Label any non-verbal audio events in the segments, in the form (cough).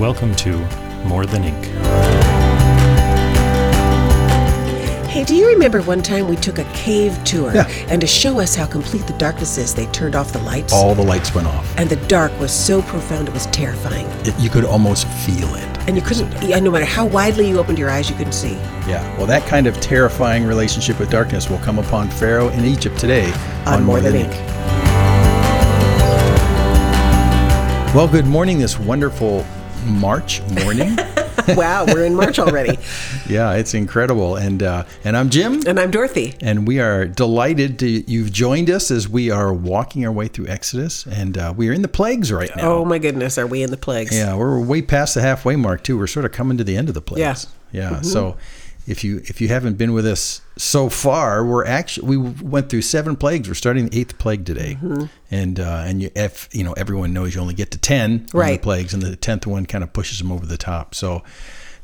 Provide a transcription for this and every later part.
Welcome to More Than Ink. Hey, do you remember one time we took a cave tour? Yeah. And to show us how complete the darkness is, they turned off the lights. All the lights went off. And the dark was so profound it was terrifying. It, you could almost feel it. And you couldn't, yeah, no matter how widely you opened your eyes, you couldn't see. Yeah. Well, that kind of terrifying relationship with darkness will come upon Pharaoh in Egypt today On More Than Ink. Well, good morning this wonderful March morning. (laughs) wow, we're in March already. (laughs) yeah, it's incredible. And uh, and I'm Jim. And I'm Dorothy. And we are delighted to you've joined us as we are walking our way through Exodus, and uh, we are in the plagues right now. Oh my goodness, are we in the plagues? Yeah, we're way past the halfway mark too. We're sort of coming to the end of the plagues. Yeah. Yeah. Mm-hmm. So if you if you haven't been with us so far, we're actually we went through seven plagues. We're starting the eighth plague today, Mm-hmm. and uh, and you if you know everyone knows you only get to ten Right. plagues, and the tenth one kind of pushes them over the top. So.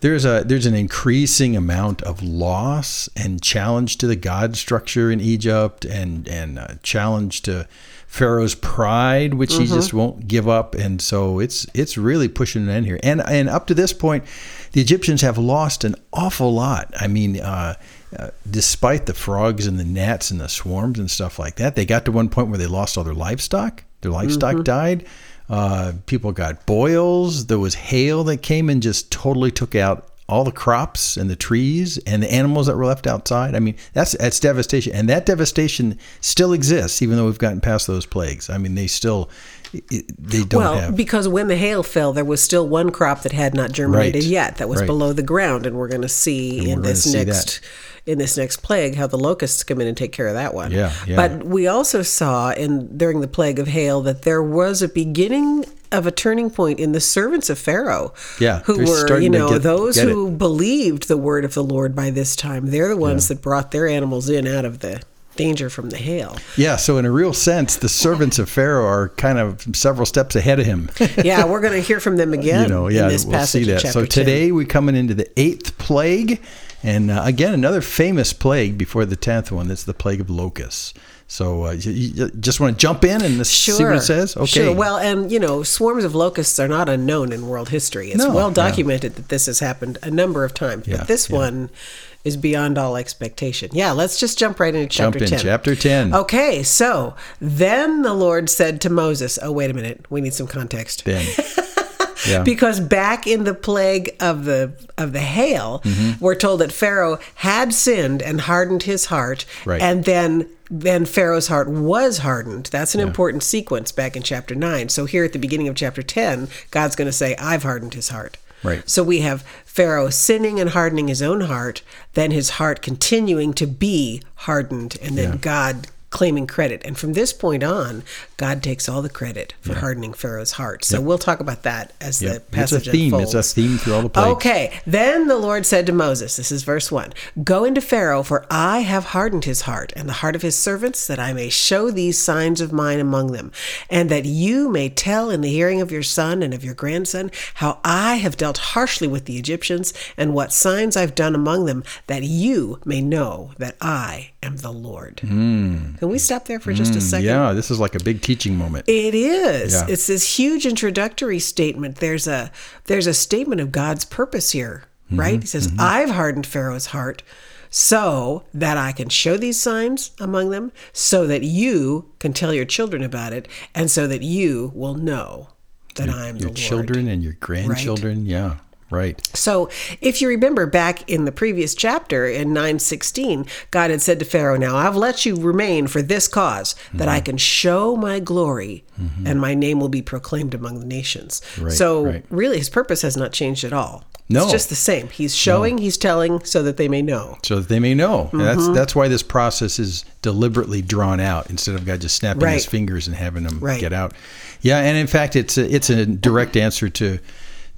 There's a there's an increasing amount of loss and challenge to the god structure in Egypt and and uh, challenge to Pharaoh's pride, which he just won't give up, and so it's it's really pushing an end here. And and up to this point, the Egyptians have lost an awful lot. I mean, uh, uh, despite the frogs and the gnats and the swarms and stuff like that, they got to one point where they lost all their livestock. Their livestock died. Uh, people got boils. There was hail that came and just totally took out all the crops and the trees and the animals that were left outside. I mean, that's that's devastation, and that devastation still exists, even though we've gotten past those plagues. I mean, they still they don't well, have. because when the hail fell, there was still one crop that had not germinated Right. yet, that was Right. below the ground, and we're going to see in this next in this next plague how the locusts come in and take care of that one. Yeah, yeah. But we also saw in during the plague of hail that there was a beginning of a turning point in the servants of Pharaoh. Yeah, who were you know get- those get who believed the word of the Lord by this time. They're the ones that brought their animals in out of the danger from the hail. yeah, so in a real sense, the servants of Pharaoh are kind of several steps ahead of him. yeah, we're going to hear from them (laughs) again. you know, yeah, in this we'll passage see that. So 10. today we're coming into the eighth plague, and uh, again another famous plague before the tenth one. That's the plague of locusts. So uh, you, you just want to jump in and let's see what it says. Okay. Sure. Well, and you know, swarms of locusts are not unknown in world history. It's No, well yeah. documented that this has happened a number of times. Yeah, but this yeah. one is beyond all expectation. Yeah, let's just jump right into chapter Jump in 10. chapter 10. Okay, so then the Lord said to Moses, Oh, wait a minute. We need some context. Then. (laughs) Yeah. Because back in the plague of the of the hail, Mm-hmm. we're told that Pharaoh had sinned and hardened his heart, Right. and then then Pharaoh's heart was hardened. That's an important sequence back in chapter nine. So here at the beginning of chapter ten, God's going to say, "I've hardened his heart." Right. So we have Pharaoh sinning and hardening his own heart, then his heart continuing to be hardened, and then God claiming credit. And from this point on, God takes all the credit for hardening Pharaoh's heart. So we'll talk about that as Yep. the It's a theme. unfolds. It's a theme through all the plagues. Okay. Then the Lord said to Moses, this is verse 1 Go into Pharaoh, for I have hardened his heart and the heart of his servants, that I may show these signs of mine among them, and that you may tell in the hearing of your son and of your grandson how I have dealt harshly with the Egyptians and what signs I've done among them, that you may know that I am the Lord. Can we stop there for just a second? Hmm. Yeah, this is like a big teaching moment. It is. Yeah. It's this huge introductory statement. There's a there's a statement of God's purpose here, Mm-hmm. right? He says, "I've hardened Pharaoh's heart so that I can show these signs among them, so that you can tell your children about it, and so that you will know that I am the Your Lord." children and your grandchildren. Yeah, right. So, if you remember back in the previous chapter in 916, God had said to Pharaoh, Now I've let you remain for this cause, that Mm-hmm. I can show my glory and my name will be proclaimed among the nations. Right, so, right. really, his purpose has not changed at all. No. It's just the same. He's showing, he's telling, so that they may know. So that they may know. That's Mm-hmm. that's why this process is deliberately drawn out instead of God just snapping his fingers and having them Right. get out. Yeah, and in fact, it's a, it's a direct answer to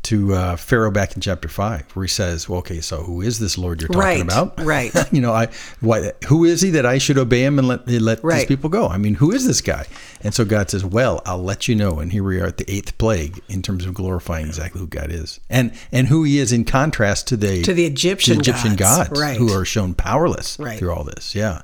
to uh, Pharaoh back in chapter five, where he says, "Well, okay, so who is this Lord you're talking Right, about? right. (laughs) you know, I what? Who is he that I should obey him and let let these people go? I mean, who is this guy?" And so God says, "Well, I'll let you know." And here we are at the eighth plague in terms of glorifying exactly who God is and and who He is in contrast to the To the Egyptian Egyptian gods, gods, right. who are shown powerless Right. through all this. Yeah.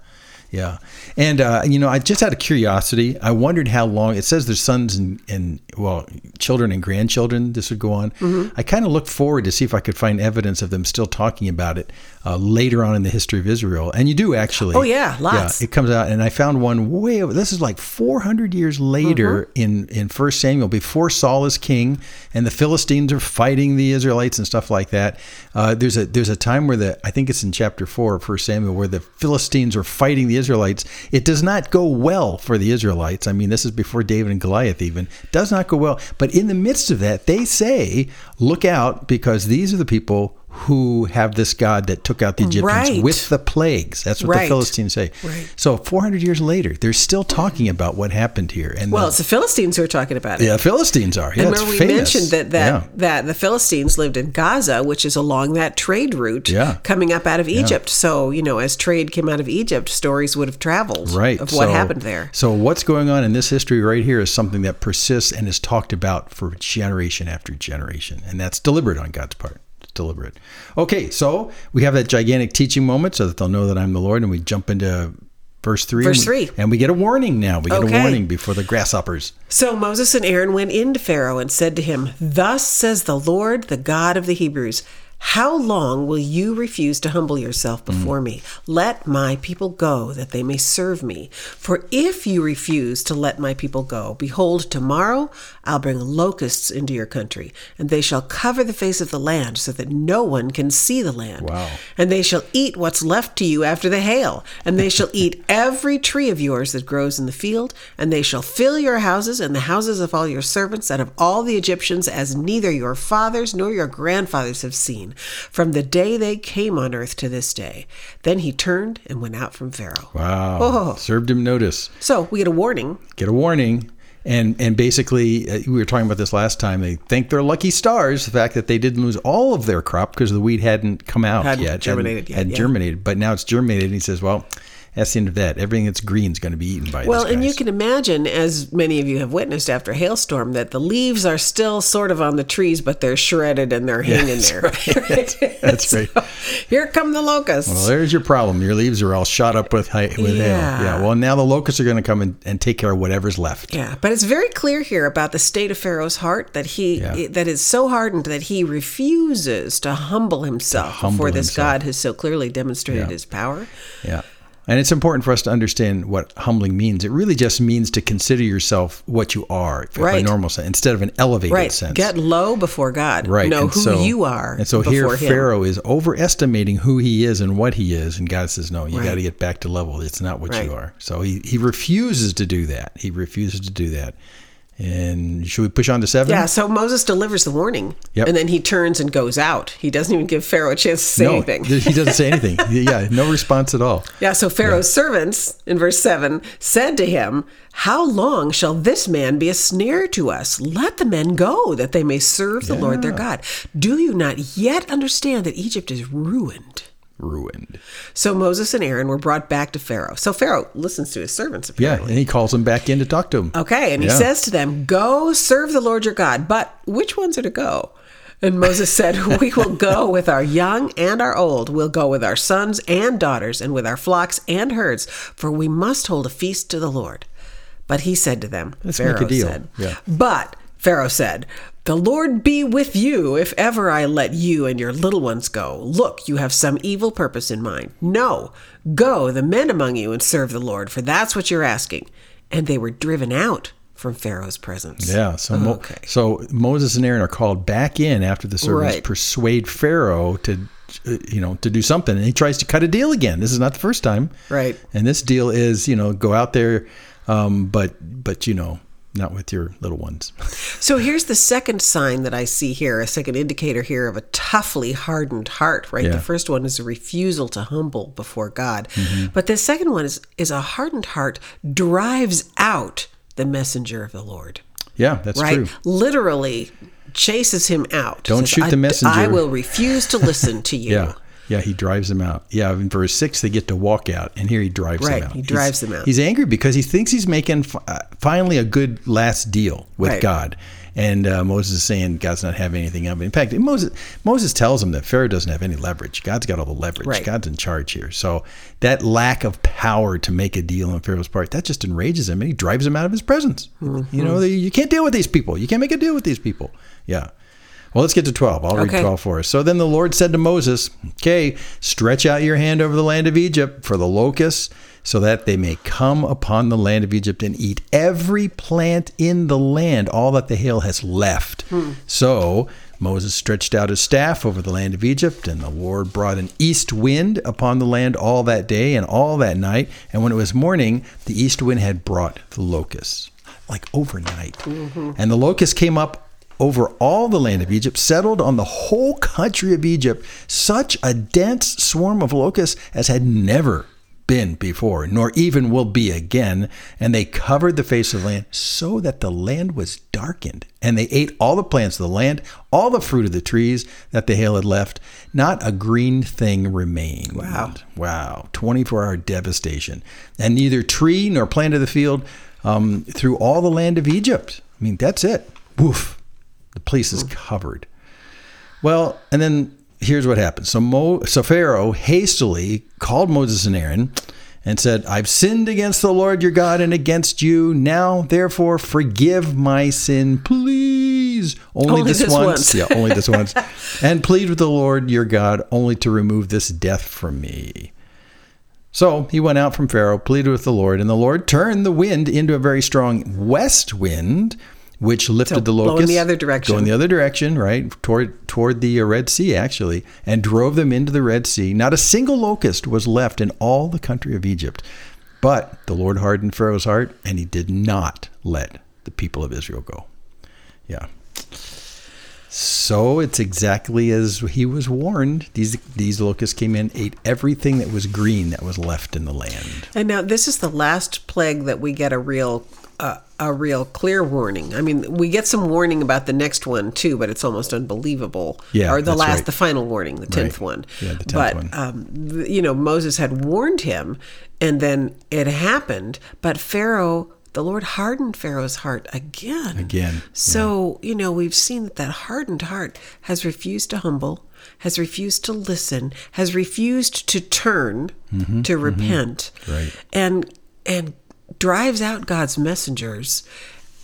Yeah. And, uh, you know, I just out of curiosity, I wondered how long it says their sons and, and, well, children and grandchildren, this would go on. Mm-hmm. I kind of looked forward to see if I could find evidence of them still talking about it uh, later on in the history of Israel. And you do actually. Oh, yeah, lots. Yeah, it comes out. And I found one way over, this is like 400 years later Mm-hmm. in, in 1 Samuel, before Saul is king and the Philistines are fighting the Israelites and stuff like that. Uh, there's a there's a time where the I think it's in chapter four of 1 Samuel where the Philistines are fighting the Israelites. It does not go well for the Israelites. I mean, this is before David and Goliath even. Does not go well. But in the midst of that, they say, "Look out, because these are the people." Who have this God that took out the Egyptians Right. with the plagues? That's what the Philistines say. Right. So 400 years later, they're still talking about what happened here. And Well, the, it's the Philistines who are talking about it. yeah, Philistines are. Yeah, And it's remember, we famous. mentioned that that, Yeah. that the Philistines lived in Gaza, which is along that trade route Yeah. coming up out of Egypt. So, you know, as trade came out of Egypt, stories would have traveled right of what So- happened there. so what's going on in this history right here is something that persists and is talked about for generation after generation and that's deliberate on god's part deliberate okay so we have that gigantic teaching moment so that they'll know that i'm the lord and we jump into verse 3 Verse and we- three. and we get a warning now we get Okay. a warning before the grasshoppers So Moses and Aaron went in to Pharaoh and said to him, Thus says the Lord, the God of the Hebrews, how long will you refuse to humble yourself mm. before me? Let my people go, that they may serve me. For if you refuse to let my people go, behold, tomorrow I'll bring locusts into your country, and they shall cover the face of the land, so that no one can see the land. Wow. And they shall eat what's left to you after the hail, and they shall eat (laughs) every tree of yours that grows in the field, and they shall fill your houses and the houses of all your servants and of all the Egyptians, as neither your fathers nor your grandfathers have seen, from the day they came on earth to this day. Then he turned and went out from Pharaoh. wow Oh. served him notice So we get a warning. get a warning. And and basically, uh, we were talking about this last time. They thank their lucky stars the fact that they didn't lose all of their crop because the wheat hadn't come out Hadn't yet, germinated yet, hadn't yeah. germinated. But now it's germinated. And he says, "Well, that's the end of that. Everything that's green is going to be eaten by this. Well, and you can imagine, as many of you have witnessed after a hailstorm, that the leaves are still sort of on the trees, but they're shredded and they're hanging that's there. right. (laughs) That's right. So, here come the locusts. Well, there's your problem. Your leaves are all shot up with with Yeah. hail. Yeah. Well, now the locusts are going to come and, and take care of whatever's left. Yeah, but it's very clear here about the state of Pharaoh's heart that he Yeah. that is so hardened that he refuses to humble himself humble before this himself. God has so clearly demonstrated Yeah. his power. Yeah. And it's important for us to understand what humbling means. It really just means to consider yourself what you are, in a Right. normal sense, instead of an elevated Right. sense. Get low before God. right. Know and who so- you are. And so here, him. Pharaoh is overestimating who he is and what he is, and God says, "No, you Right. got to get back to level. It's not what Right. you are." So he he refuses to do that. He refuses to do that. And should we push on to seven? Yeah, so Moses delivers the warning, Yep. and then he turns and goes out. He doesn't even give Pharaoh a chance to say no, anything. he doesn't say anything. (laughs) yeah, no response at all. Yeah, so Pharaoh's servants, in verse 7, said to him, How long shall this man be a snare to us? Let the men go, that they may serve the Lord their God. Do you not yet understand that Egypt is ruined? Ruined. So Moses and Aaron were brought back to Pharaoh. So Pharaoh listens to his servants, Yeah, and he calls them back in to talk to him. Okay, and he says to them, Go serve the Lord your God. But which ones are to go? And Moses said, (laughs) We will go with our young and our old. We'll go with our sons and daughters, and with our flocks and herds, for we must hold a feast to the Lord. But he said to them, Let's make a Pharaoh deal. said, Yeah. But Pharaoh said, The Lord be with you if ever I let you and your little ones go. Look, you have some evil purpose in mind. No, go, the men among you, and serve the Lord, for that's what you're asking. And they were driven out from Pharaoh's presence. Yeah, so Mo- Okay. so Moses and Aaron are called back in after the servants Right. persuade Pharaoh to, uh, you know, to do something, and he tries to cut a deal again. This is not the first time, Right. And this deal is, you know, go out there, um, but but you know, not with your little ones. So here's the second sign that I see here, a second indicator here of a toughly hardened heart, right? Yeah. The first one is a refusal to humble before God. Mm-hmm. But the second one is is a hardened heart drives out the messenger of the Lord. Yeah, that's right? true. Literally chases him out. Don't Says, shoot the messenger." I will refuse to listen to (laughs) you. Yeah. Yeah, he drives them out. Yeah, in verse 6, they get to walk out, and here he drives Right, them out. he He's- drives them out. He's angry because he thinks he's making uh, finally a good last deal with Right. God. And uh, Moses is saying God's not having anything of it. In fact, Moses, Moses tells him that Pharaoh doesn't have any leverage. God's got all the leverage. Right. God's in charge here. So that lack of power to make a deal on Pharaoh's part, that just enrages him, and he drives him out of his presence. Mm-hmm. You know, you can't deal with these people. You can't make a deal with these people. Yeah. Well, let's get to 12. I'll read Okay. 12 for us. So then the Lord said to Moses, Okay, stretch out your hand over the land of Egypt for the locusts, so that they may come upon the land of Egypt and eat every plant in the land, all that the hail has left. Hmm. So Moses stretched out his staff over the land of Egypt, and the Lord brought an east wind upon the land all that day and all that night. And when it was morning, the east wind had brought the locusts, like overnight. Mm-hmm. And the locusts came up over all the land of Egypt, settled on the whole country of Egypt, such a dense swarm of locusts as had never been before, nor even will be again. And they covered the face of the land so that the land was darkened. And they ate all the plants of the land, all the fruit of the trees that the hail had left. Not a green thing remained. Wow. Wow. 24 hour devastation. And neither tree nor plant of the field um, through all the land of Egypt. I mean, that's it. Woof. The place is covered. Well, and then here's what happened. So, Mo, so Pharaoh hastily called Moses and Aaron and said, I've sinned against the Lord your God and against you. Now, therefore, forgive my sin, please. Only, Only this, this once. once. yeah, only this once. (laughs) And plead with the Lord your God only to remove this death from me. So he went out from Pharaoh, pleaded with the Lord, and the Lord turned the wind into a very strong west wind, which lifted So the locusts. the other direction. Going the other direction, right? Toward toward the uh, Red Sea, actually, and drove them into the Red Sea. Not a single locust was left in all the country of Egypt. But the Lord hardened Pharaoh's heart, and he did not let the people of Israel go. Yeah. So it's exactly as he was warned. These these locusts came in, ate everything that was green that was left in the land. And now this is the last plague that we get a real uh, a real clear warning. I mean, we get some warning about the next one too, but it's almost unbelievable. Yeah, or the last, right. the final warning, the tenth Right. one. Yeah, the 10th but, one. Um, you know, Moses had warned him, and then it happened. But Pharaoh, the Lord hardened Pharaoh's heart again. Again, So you know, we've seen that that hardened heart has refused to humble. Has refused to listen, has refused to turn, to repent, Mm-hmm. Right. and and drives out God's messengers.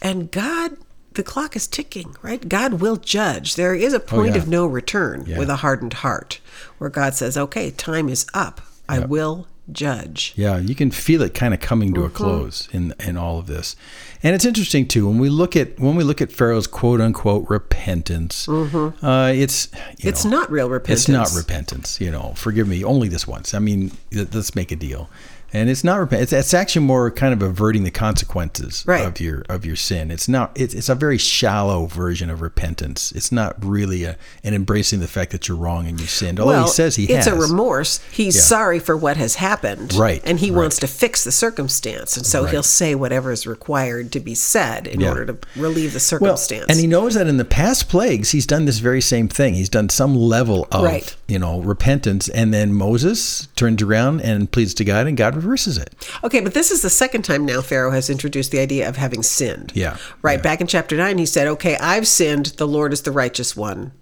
And God, the clock is ticking, right? God will judge. There is a point Oh, yeah. of no return Yeah. with a hardened heart, where God says, "Okay, time is up. I will judge." Yeah, you can feel it kind of coming to a Mm-hmm. close in in all of this, and it's interesting too when we look at when we look at Pharaoh's quote unquote repentance. Uh, it's you Mm-hmm. It's know, not real repentance. It's not repentance. You know, forgive me, only this once. I mean, let's make a deal. And it's not repent. It's, it's actually more kind of averting the consequences Right. of your of your sin. It's not. It's, it's a very shallow version of repentance. It's not really a, an embracing the fact that you're wrong and you sinned. Although well, he says he it's has. a remorse. He's Yeah. sorry for what has happened, Right, And he right. wants to fix the circumstance, and so Right. he'll say whatever is required to be said in Yeah. order to relieve the Well, circumstance. and he knows that in the past plagues, he's done this very same thing. He's done some level of, Right. You know, repentance, and then Moses turns around and pleads to God, and God reverses it. Okay, but this is the second time now Pharaoh has introduced the idea of having sinned. Yeah, Right. yeah. Back in chapter 9, he said, Okay, I've sinned. The Lord is the righteous one.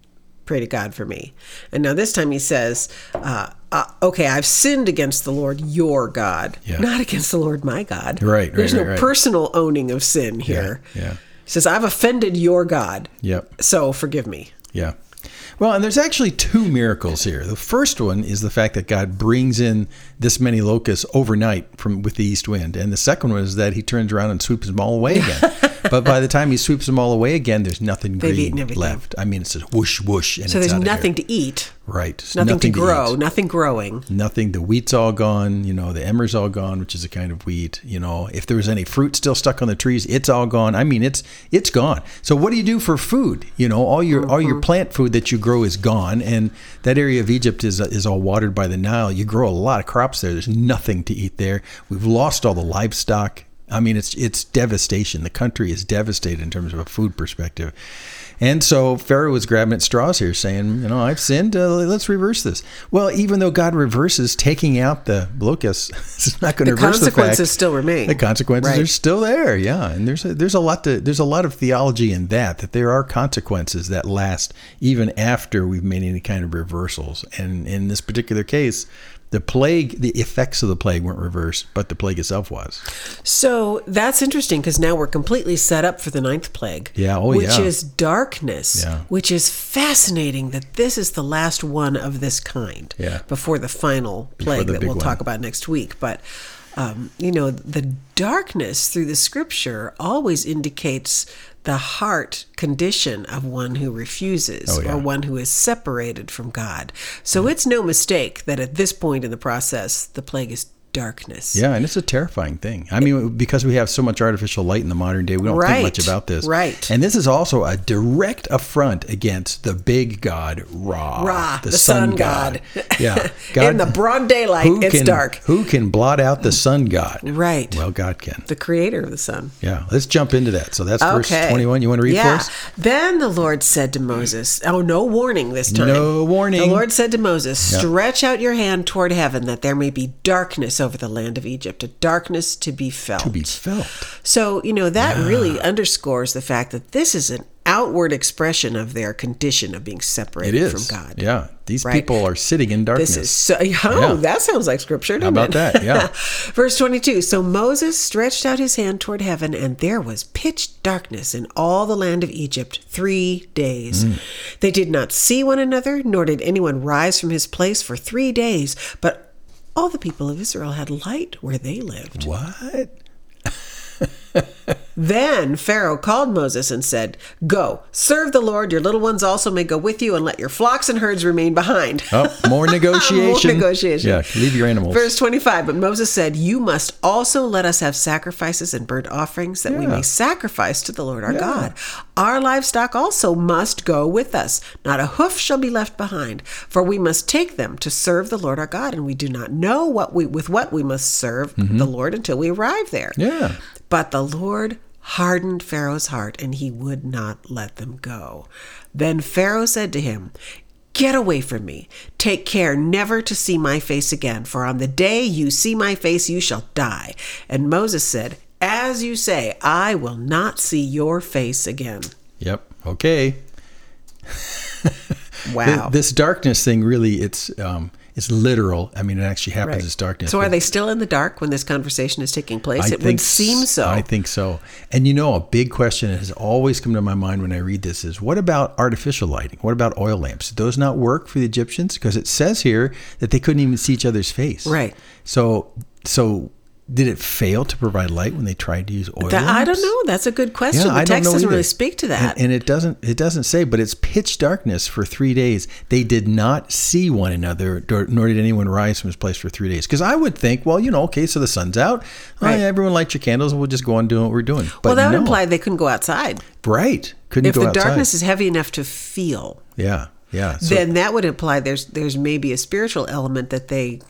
Pray to God for me. And now this time he says, uh, uh, Okay, I've sinned against the Lord, your God, Yeah. not against the Lord, my God. Right, right, There's no right, right. personal owning of sin here. yeah. He says, I've offended your God. Yep. So forgive me. Yeah. Well, and there's actually two miracles here. The first one is the fact that God brings in this many locusts overnight from with the east wind, and the second one is that He turns around and sweeps them all away again. (laughs) but by the time He sweeps them all away again, there's nothing They've green everything. left. I mean, it's just whoosh whoosh, and So there's nothing to eat, right, There's nothing, to grow, eat. nothing growing. Nothing. The wheat's all gone. You know, the emmer's all gone, which is a kind of wheat. You know, if there was any fruit still stuck on the trees, it's all gone. I mean, it's it's gone. So what do you do for food? You know, all your all Mm-hmm. your plant food that you grow is gone, and that area of Egypt is is all watered by the Nile. You grow a lot of crops there. There's nothing to eat there. We've lost all the livestock. I mean, it's it's devastation. The country is devastated in terms of a food perspective. And so Pharaoh was grabbing at straws here, saying, you know, I've sinned. Uh, let's reverse this. Well, even though God reverses taking out the locusts, (laughs) it's not going to The reverse the consequences still remain. The consequences Right. are still there, yeah. And there's a, there's a lot to there's a lot of theology in that that there are consequences that last even after we've made any kind of reversals. And in this particular case, the plague, the effects of the plague weren't reversed, but the plague itself was. So that's interesting because now we're completely set up for the ninth plague. Yeah, oh, which yeah. is darkness. Yeah. Which is fascinating that this is the last one of this kind. Yeah. Before the final plague the that we'll one. talk about next week. But um, you know, the darkness through the scripture always indicates the heart condition of one who refuses Oh, yeah. or one who is separated from God. So it's no mistake that at this point in the process, the plague is darkness. Yeah, and it's a terrifying thing. I mean, because we have so much artificial light in the modern day, we don't Right, think much about this. right. And this is also a direct affront against the big god Ra, Ra, the sun god. Yeah, (laughs) god, In the broad daylight, it's can- dark. Who can blot out the sun god? Right. Well, God can. the creator of the sun. Yeah, let's jump into that. So that's verse 21. You want to read yeah. for us? Then the Lord said to Moses, Oh, no warning this time. No warning. The Lord said to Moses, Stretch out your hand toward heaven that there may be darkness over the land of Egypt, a darkness to be felt. To be felt. So, you know, that really underscores the fact that this is an outward expression of their condition of being separated is. from God. Yeah, these Right. people are sitting in darkness. This is so, (laughs) oh, Yeah. that sounds like scripture. Doesn't about it? that? (laughs) Yeah. Verse 22 So Moses stretched out his hand toward heaven, and there was pitch darkness in all the land of Egypt three days. Mm. They did not see one another, nor did anyone rise from his place for three days. But all the people of Israel had light where they lived. what? (laughs) Then Pharaoh called Moses and said, Go, serve the Lord. Your little ones also may go with you, and let your flocks and herds remain behind. Oh, more (laughs) negotiation. More negotiation. Yeah, leave your animals. Verse 25 But Moses said, You must also let us have sacrifices and burnt offerings that we may sacrifice to the Lord our Yeah. God. Our livestock also must go with us. Not a hoof shall be left behind, for we must take them to serve the Lord our God, and we do not know what we with what we must serve the Lord until we arrive there. Mm-hmm. Yeah. But the Lord hardened Pharaoh's heart, and he would not let them go. Then Pharaoh said to him, Get away from me. Take care never to see my face again, for on the day you see my face, you shall die. And Moses said, As you say, I will not see your face again. Yep. Okay. (laughs) Wow. Th- This darkness thing really it's um it's literal. I mean it actually happens Right. as darkness. So, are they still in the dark when this conversation is taking place? I it would seem so. I think so. And you know, a big question that has always come to my mind when I read this is what about artificial lighting? What about oil lamps? Did those not work for the Egyptians? Because it says here that they couldn't even see each other's face. Right. So so did it fail to provide light when they tried to use oil That- lamps? I don't know. That's a good question. Yeah, the text doesn't either. really speak to that. And, and it doesn't it doesn't say, but it's pitch darkness for three days. They did not see one another, nor, did anyone rise from his place for three days. Because I would think, well, you know, okay, so the sun's out. Oh, Right. yeah, everyone light your candles, and we'll just go on doing what we're doing. But well, that would no. imply they couldn't go outside. right? Couldn't go outside. if the outside. darkness is heavy enough to feel, yeah, yeah. So, then that would imply there's there's maybe a spiritual element that they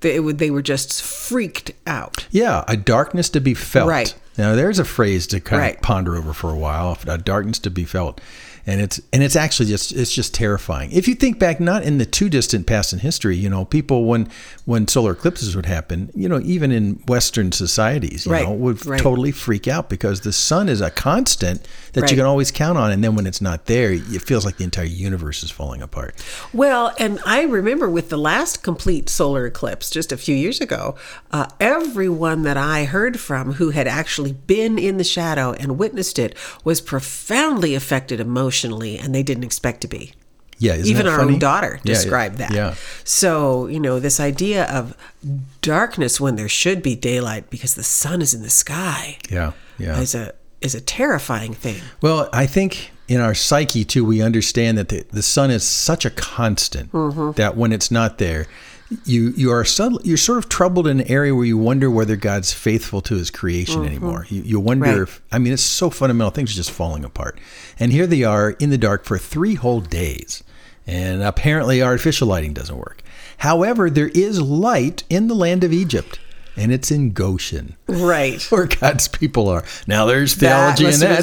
they, it would, they were just freaked out. yeah, a darkness to be felt. Right. Now, there's a phrase to kind Right. of ponder over for a while. A darkness to be felt, and it's and it's actually just it's just terrifying. If you think back, not in the too distant past in history, you know, people when when solar eclipses would happen, you know, even in Western societies, you Right, know, would right. totally freak out because the sun is a constant that Right. you can always count on, and then when it's not there, it feels like the entire universe is falling apart. Well, and I remember with the last complete solar eclipse just a few years ago, uh, everyone that I heard from who had actually been in the shadow and witnessed it was profoundly affected emotionally, and they didn't expect to be. Yeah, Even our funny? own daughter Yeah, described that. Yeah. So, you know, this idea of darkness when there should be daylight because the sun is in the sky Yeah. Yeah. is a is a terrifying thing. Well, I think in our psyche too, we understand that the, the sun is such a constant Mm-hmm. that when it's not there, you you are subtle, you're sort of troubled in an area where you wonder whether God's faithful to His creation anymore. You, you wonder Mm-hmm. Right. if I mean it's so fundamental things are just falling apart, and here they are in the dark for three whole days, and apparently artificial lighting doesn't work. However, there is light in the land of Egypt. And it's in Goshen. Right. (laughs) where God's people are. Now there's That theology in that been too.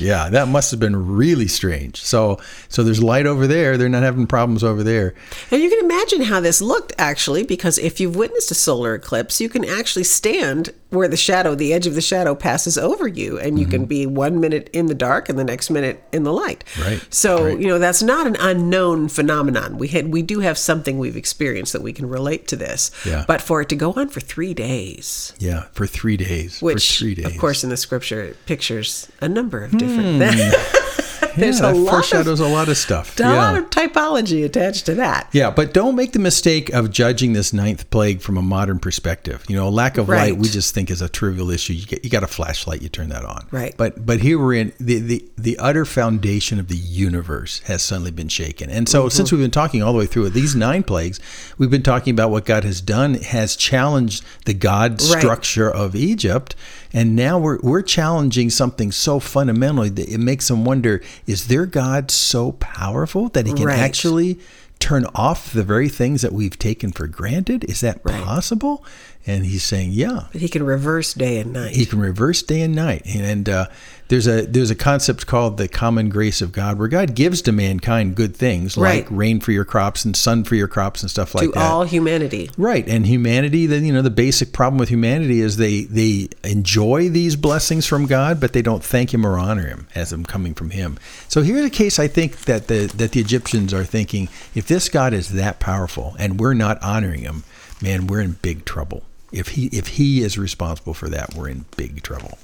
Yeah, that must have been really strange. So so there's light over there. They're not having problems over there. And you can imagine how this looked actually, because if you've witnessed a solar eclipse, you can actually stand where the shadow, the edge of the shadow passes over you, and you can be one minute in the dark and the next minute in the light. Mm-hmm. Right, So, right. you know, that's not an unknown phenomenon. We had we do have something we've experienced that we can relate to this. Yeah. But for it to go on for three days, Yeah, for three days. which for three days. of course in the scripture it pictures a number of different hmm. things. (laughs) There's yeah, a lot of a lot of stuff. a yeah. lot of typology attached to that. Yeah, but don't make the mistake of judging this ninth plague from a modern perspective. You know, lack of Right. light we just think is a trivial issue. You get you got a flashlight, you turn that on. Right. But but here we're in the the, the utter foundation of the universe has suddenly been shaken. And so mm-hmm. since we've been talking all the way through it, these nine plagues, we've been talking about what God has done has challenged the God Right. structure of Egypt. And now we're we're challenging something so fundamentally that it makes them wonder, is their God so powerful that he can Right. actually turn off the very things that we've taken for granted? Is that possible? And he's saying, yeah, But he can reverse day and night. he can reverse day and night. And uh, there's a there's a concept called the common grace of God, where God gives to mankind good things like Right. rain for your crops and sun for your crops and stuff like to that. To all humanity. Right, and humanity. Then you know the basic problem with humanity is they they enjoy these blessings from God, but they don't thank Him or honor Him as them coming from Him. So here's a case I think that the that the Egyptians are thinking: if this God is that powerful and we're not honoring Him, man, we're in big trouble. If he if He is responsible for that, we're in big trouble.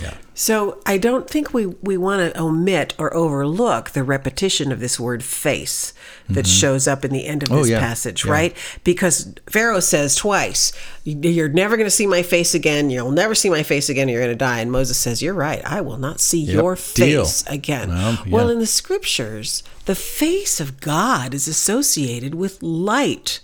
Yeah. So I don't think we, we want to omit or overlook the repetition of this word face that mm-hmm. shows up in the end of Oh, this yeah. passage, Yeah. right? Because Pharaoh says twice, You're never going to see my face again. You'll never see my face again. You're going to die. And Moses says, You're right. I will not see your deal. face again. Well, well, in the scriptures, the face of God is associated with light.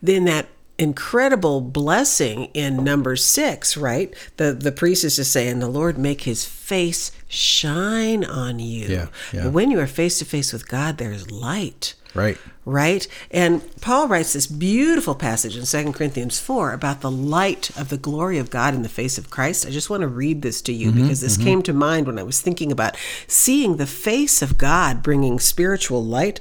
Then that incredible blessing in Numbers six, right? The the priest is just saying, the Lord make his face shine on you. Yeah, yeah. When you are face to face with God, there's light. Right. Right? And Paul writes this beautiful passage in 2 Corinthians 4 about the light of the glory of God in the face of Christ. I just want to read this to you mm-hmm, because this mm-hmm. came to mind when I was thinking about seeing the face of God bringing spiritual light.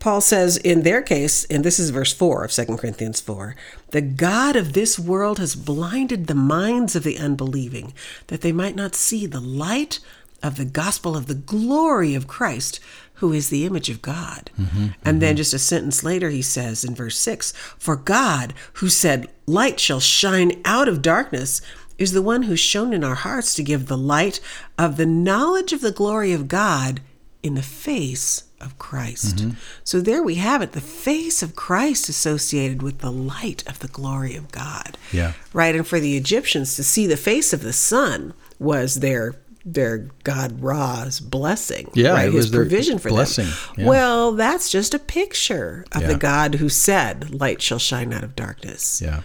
Paul says in their case, and this is verse 4 of 2 Corinthians 4, the God of this world has blinded the minds of the unbelieving that they might not see the light of the gospel of the glory of Christ, who is the image of God. Mm-hmm, mm-hmm. and then just a sentence later, he says in verse 6 For God, who said, Light shall shine out of darkness, is the one who shone in our hearts to give the light of the knowledge of the glory of God in the face of Christ. Mm-hmm. So there we have it the face of Christ associated with the light of the glory of God. Yeah. Right. And for the Egyptians to see the face of the sun was their their God Ra's blessing. Yeah, right? it his provision for blessing, them. yeah. Well, that's just a picture of Yeah. the God who said, Light shall shine out of darkness. Yeah,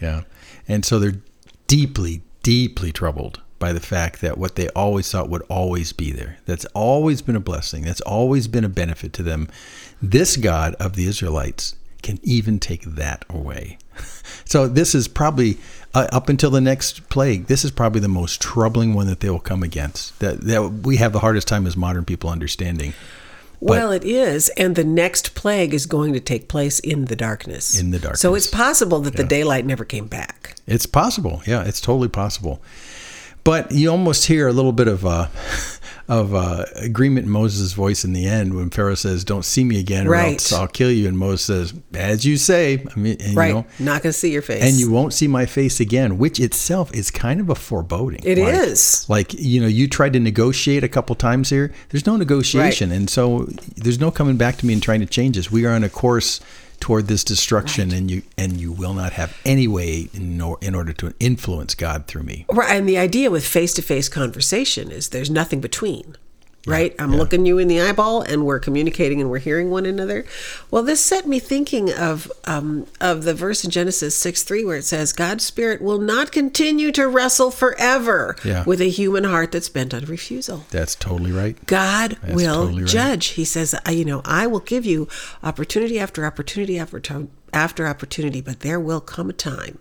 yeah. And so they're deeply, deeply troubled by the fact that what they always thought would always be there, that's always been a blessing, that's always been a benefit to them, this God of the Israelites can even take that away. (laughs) So this is probably uh, up until the next plague. This is probably the most troubling one that they will come against. That that we have the hardest time as modern people understanding. Well, it is, and the next plague is going to take place in the darkness. In the darkness. So it's possible that the daylight never came back. It's possible. Yeah, it's totally possible. But you almost hear a little bit of uh, (laughs) of uh, agreement in Moses' voice in the end when Pharaoh says, "Don't see me again, or Right. else I'll kill you." And Moses says, "As you say." I mean, and, Right. You know, Not going to see your face. and you won't see my face again, which itself is kind of a foreboding. It It is is. Like you know, you tried to negotiate a couple times here. There's no negotiation, and so there's no coming back to me and trying to change this. We are on a course toward this destruction, and you and you will not have any way in, or, in order to influence God through me. Right, and the idea with face-to-face conversation is there's nothing between. Right? I'm looking you in the eyeball and we're communicating and we're hearing one another. Well, this set me thinking of um, of the verse in Genesis 6 3 where it says, God's spirit will not continue to wrestle forever Yeah. with a human heart that's bent on refusal. That's totally right. God That's will totally right. judge. He says, you know, I will give you opportunity after opportunity after after opportunity, but there will come a time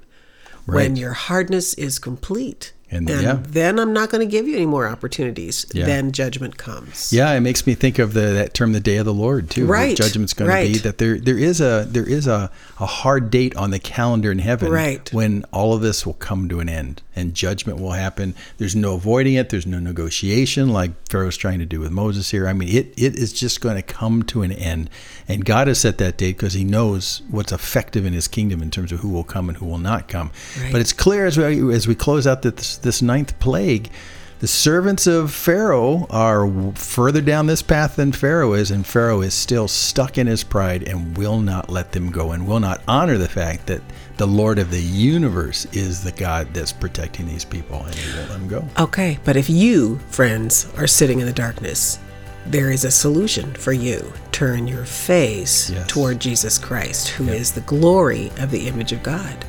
when your hardness is complete. And- yeah. then I'm not going to give you any more opportunities. Yeah. Then judgment comes. Yeah, it makes me think of the that term, the day of the Lord, too. Right, judgment's going to be that there there is a there is a, a hard date on the calendar in heaven, Right. when all of this will come to an end and judgment will happen. There's no avoiding it. There's no negotiation like Pharaoh's trying to do with Moses here. I mean, it it is just going to come to an end, and God has set that date because He knows what's effective in His kingdom in terms of who will come and who will not come. Right. But it's clear as we as we close out that this this ninth plague. The servants of Pharaoh are further down this path than Pharaoh is, and Pharaoh is still stuck in his pride and will not let them go and will not honor the fact that the Lord of the universe is the God that's protecting these people and he won't let them go. Okay, but if you, friends, are sitting in the darkness, there is a solution for you. Turn your face Yes. toward Jesus Christ, who is the glory of the image of God, Yep.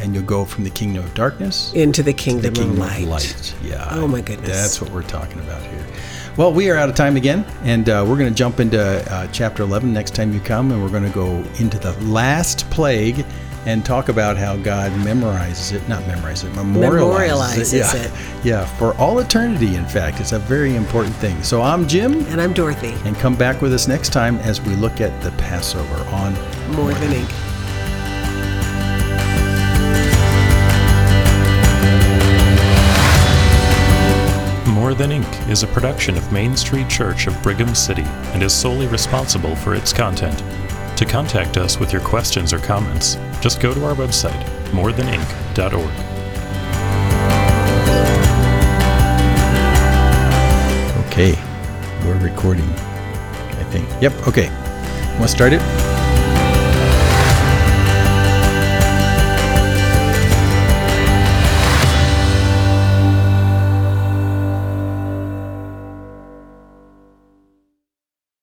And you'll go from the kingdom of darkness into the kingdom, the kingdom of light. of light. Yeah. Oh, my goodness. That's what we're talking about here. Well, we are out of time again, and uh, we're going to jump into uh, chapter 11 next time you come, and we're going to go into the last plague and talk about how God memorizes it, not memorizes it, memorializes, it. Yeah. it. Yeah, for all eternity, in fact. It's a very important thing. So I'm Jim, And I'm Dorothy, and come back with us next time as we look at the Passover on more than ink. Than Ink is a production of Main Street Church of Brigham City and is solely responsible for its content. To contact us with your questions or comments, just go to our website, morethanink.org. Okay, we're recording, I think. Yep, okay. Want to start it?